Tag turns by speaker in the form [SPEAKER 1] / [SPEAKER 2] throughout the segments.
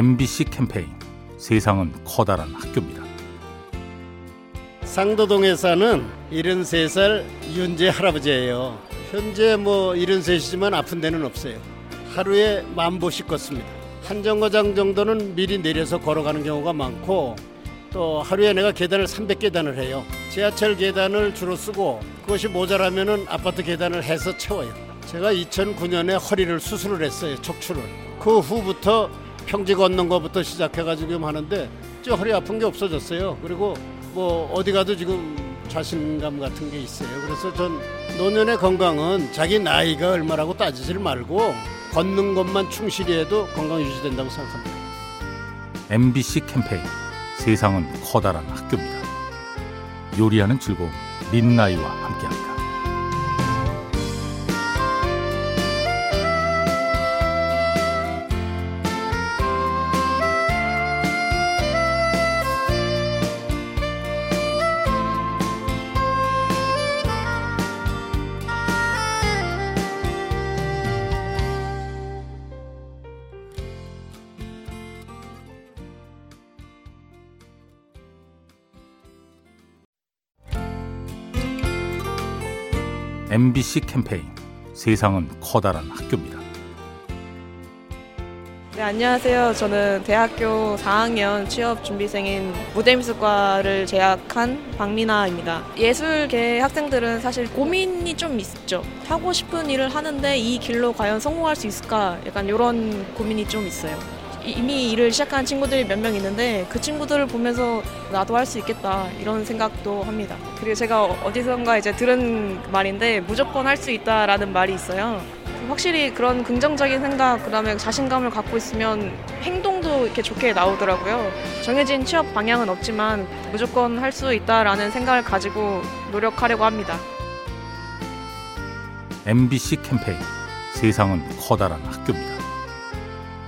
[SPEAKER 1] MBC 캠페인 세상은 커다란 학교입니다.
[SPEAKER 2] 상도동에 사는 73살 윤재 할아버지예요. 현재 뭐 73이지만 아픈 데는 없어요. 하루에 만 보씩 걷습니다. 한 정거장 정도는 미리 내려서 걸어가는 경우가 많고 또 하루에 내가 계단을 300계단을 해요. 지하철 계단을 주로 쓰고 그것이 모자라면은 아파트 계단을 해서 채워요. 제가 2009년에 허리를 수술을 했어요. 척추를. 그 후부터 평지 걷는 것부터 시작해가지고 하는데 저 허리 아픈 게 없어졌어요. 그리고 뭐 어디 가도 지금 자신감 같은 게 있어요. 그래서 전 노년의 건강은 자기 나이가 얼마라고 따지질 말고 걷는 것만 충실히 해도 건강 유지된다고 생각합니다.
[SPEAKER 1] MBC 캠페인 세상은 커다란 학교입니다. 요리하는 즐거움 민나이와 함께합니다. MBC 캠페인 세상은 커다란 학교입니다.
[SPEAKER 3] 네, 안녕하세요. 저는 대학교 4학년 취업 준비생인 무대미술과를 재학한 박민아입니다. 예술계 학생들은 사실 고민이 좀 있죠. 하고 싶은 일을 하는데 이 길로 과연 성공할 수 있을까? 약간 이런 고민이 좀 있어요. 이미 일을 시작한 친구들이 몇 명 있는데 그 친구들을 보면서 나도 할 수 있겠다 이런 생각도 합니다. 그리고 제가 어디선가 이제 들은 말인데 무조건 할 수 있다라는 말이 있어요. 확실히 그런 긍정적인 생각, 그다음에 자신감을 갖고 있으면 행동도 이렇게 좋게 나오더라고요. 정해진 취업 방향은 없지만 무조건 할 수 있다라는 생각을 가지고 노력하려고 합니다.
[SPEAKER 1] MBC 캠페인 세상은 커다란 학교입니다.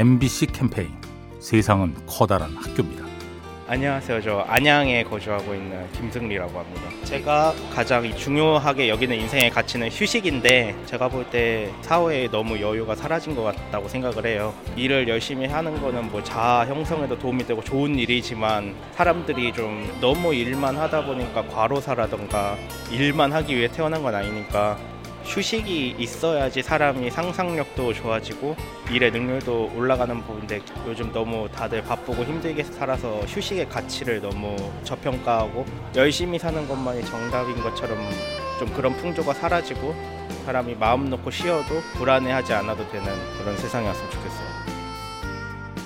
[SPEAKER 1] MBC 캠페인 세상은 커다란 학교입니다.
[SPEAKER 4] 안녕하세요. 저 안양에 거주하고 있는 김승리라고 합니다. 제가 가장 중요하게 여기는 인생의 가치는 휴식인데 제가 볼 때 사회에 너무 여유가 사라진 것 같다고 생각을 해요. 일을 열심히 하는 거는 뭐 자아 형성에도 도움이 되고 좋은 일이지만 사람들이 좀 너무 일만 하다 보니까 과로사라던가 일만 하기 위해 태어난 건 아니니까 휴식이 있어야지 사람이 상상력도 좋아지고 일의 능률도 올라가는 부분인데 요즘 너무 다들 바쁘고 힘들게 살아서 휴식의 가치를 너무 저평가하고 열심히 사는 것만이 정답인 것처럼 좀 그런 풍조가 사라지고 사람이 마음 놓고 쉬어도 불안해하지 않아도 되는 그런 세상이 왔으면 좋겠어요.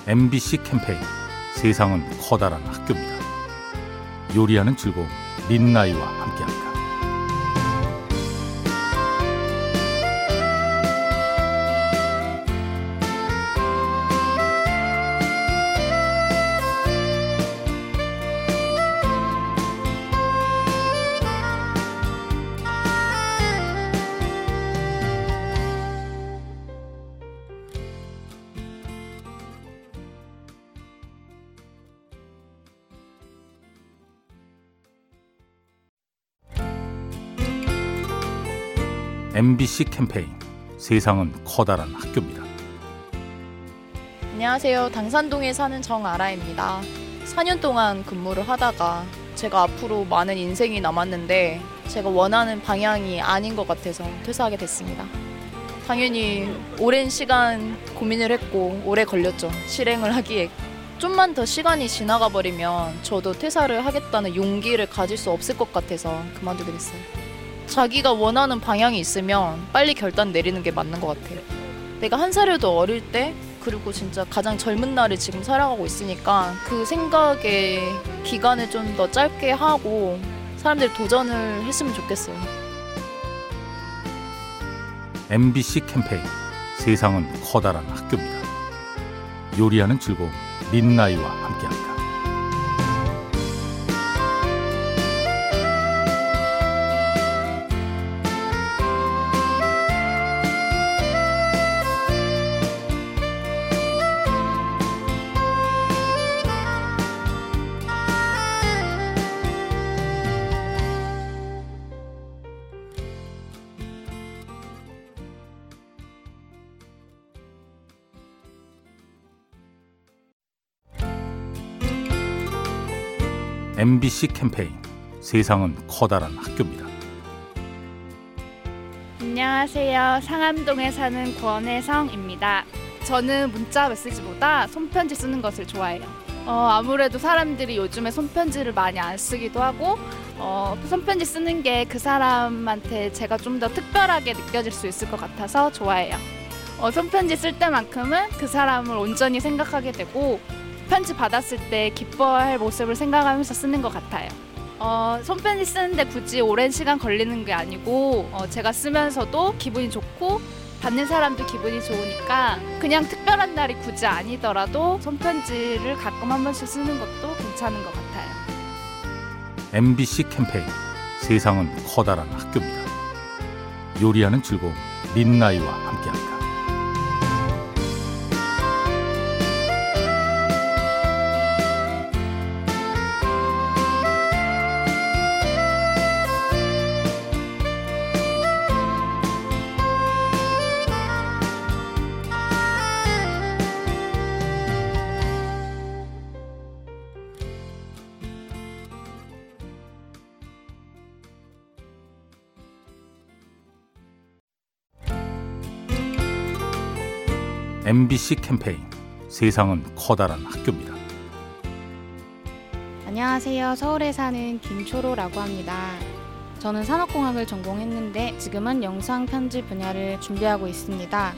[SPEAKER 1] MBC 캠페인 세상은 커다란 학교입니다. 요리하는 즐거움 민나이와 함께합니다. MBC 캠페인 세상은 커다란 학교입니다.
[SPEAKER 5] 안녕하세요. 당산동에 사는 정아라입니다. 4년 동안 근무를 하다가 제가 앞으로 많은 인생이 남았는데 제가 원하는 방향이 아닌 것 같아서 퇴사하게 됐습니다. 당연히 오랜 시간 고민을 했고 오래 걸렸죠. 실행을 하기에 좀만 더 시간이 지나가 버리면 저도 퇴사를 하겠다는 용기를 가질 수 없을 것 같아서 그만두게 됐어요. 자기가 원하는 방향이 있으면 빨리 결단 내리는 게 맞는 것 같아요. 내가 한 살에도 어릴 때 그리고 진짜 가장 젊은 날을 지금 살아가고 있으니까 그 생각의 기간을 좀 더 짧게 하고 사람들이 도전을 했으면 좋겠어요.
[SPEAKER 1] MBC 캠페인 세상은 커다란 학교입니다. 요리하는 즐거움 민나이와 함께합니다. MBC 캠페인 세상은 커다란 학교입니다.
[SPEAKER 6] 안녕하세요. 상암동에 사는 권혜성입니다. 저는 문자 메시지보다 손편지 쓰는 것을 좋아해요. 어, 아무래도 사람들이 요즘에 손편지를 많이 안 쓰기도 하고 어, 손편지 쓰는 게 그 사람한테 제가 좀 더 특별하게 느껴질 수 있을 것 같아서 좋아해요. 어, 손편지 쓸 때만큼은 그 사람을 온전히 생각하게 되고 편지 받았을 때 기뻐할 모습을 생각하면서 쓰는 것 같아요. 어, 손편지 쓰는데 굳이 오랜 시간 걸리는 게 아니고 어, 제가 쓰면서도 기분이 좋고 받는 사람도 기분이 좋으니까 그냥 특별한 날이 굳이 아니더라도 손편지를 가끔 한 번씩 쓰는 것도 괜찮은 것 같아요.
[SPEAKER 1] MBC 캠페인 세상은 커다란 학교입니다. 요리하는 즐거움 민나이와 함께합니다. MBC 캠페인 세상은 커다란 학교입니다.
[SPEAKER 7] 안녕하세요. 서울에 사는 김초로라고 합니다. 저는 산업공학을 전공했는데 지금은 영상 편집 분야를 준비하고 있습니다.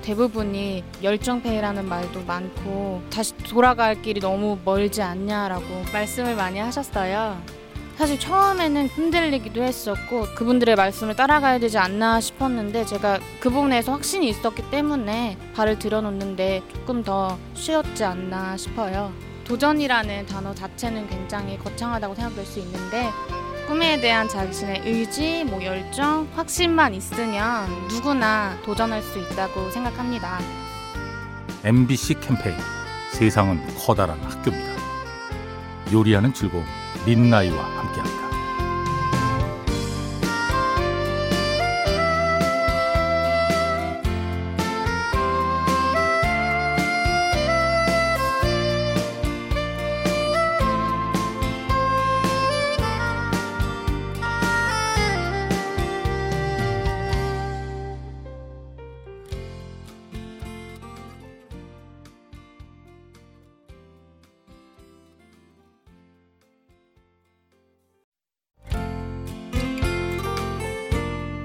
[SPEAKER 7] 대부분이 열정페이라는 말도 많고 다시 돌아갈 길이 너무 멀지 않냐라고 말씀을 많이 하셨어요. 사실 처음에는 흔들리기도 했었고 그분들의 말씀을 따라가야 되지 않나 싶었는데 제가 그 부분에서 확신이 있었기 때문에 발을 들여놓는데 조금 더 쉬었지 않나 싶어요. 도전이라는 단어 자체는 굉장히 거창하다고 생각될 수 있는데 꿈에 대한 자신의 의지, 뭐 열정, 확신만 있으면 누구나 도전할 수 있다고 생각합니다.
[SPEAKER 1] MBC 캠페인 세상은 커다란 학교입니다. 요리하는 즐거움 민나이와 함께합니다.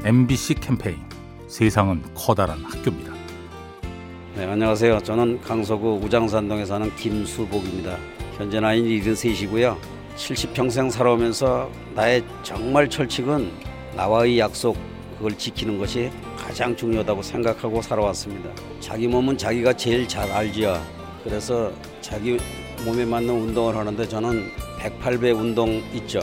[SPEAKER 1] MBC 캠페인 세상은 커다란 학교입니다.
[SPEAKER 8] 네, 안녕하세요. 저는 강서구 우장산동에 사는 김수복입니다. 현재 나이는 73이고요. 70평생 살아오면서 나의 정말 철칙은 나와의 약속 그걸 지키는 것이 가장 중요하다고 생각하고 살아왔습니다. 자기 몸은 자기가 제일 잘 알지요. 그래서 자기 몸에 맞는 운동을 하는데 저는 108배 운동 있죠.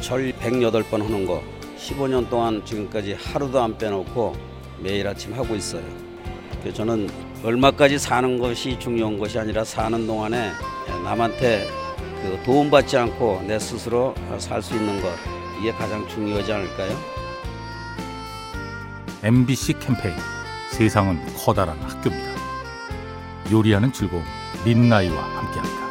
[SPEAKER 8] 절 108번 하는 거 15년 동안 지금까지 하루도 안 빼놓고 매일 아침 하고 있어요. 그래서 저는 얼마까지 사는 것이 중요한 것이 아니라 사는 동안에 남한테 그 도움받지 않고 내 스스로 살 수 있는 것 이게 가장 중요하지 않을까요?
[SPEAKER 1] MBC 캠페인 세상은 커다란 학교입니다. 요리하는 즐거움 민나이와 함께합니다.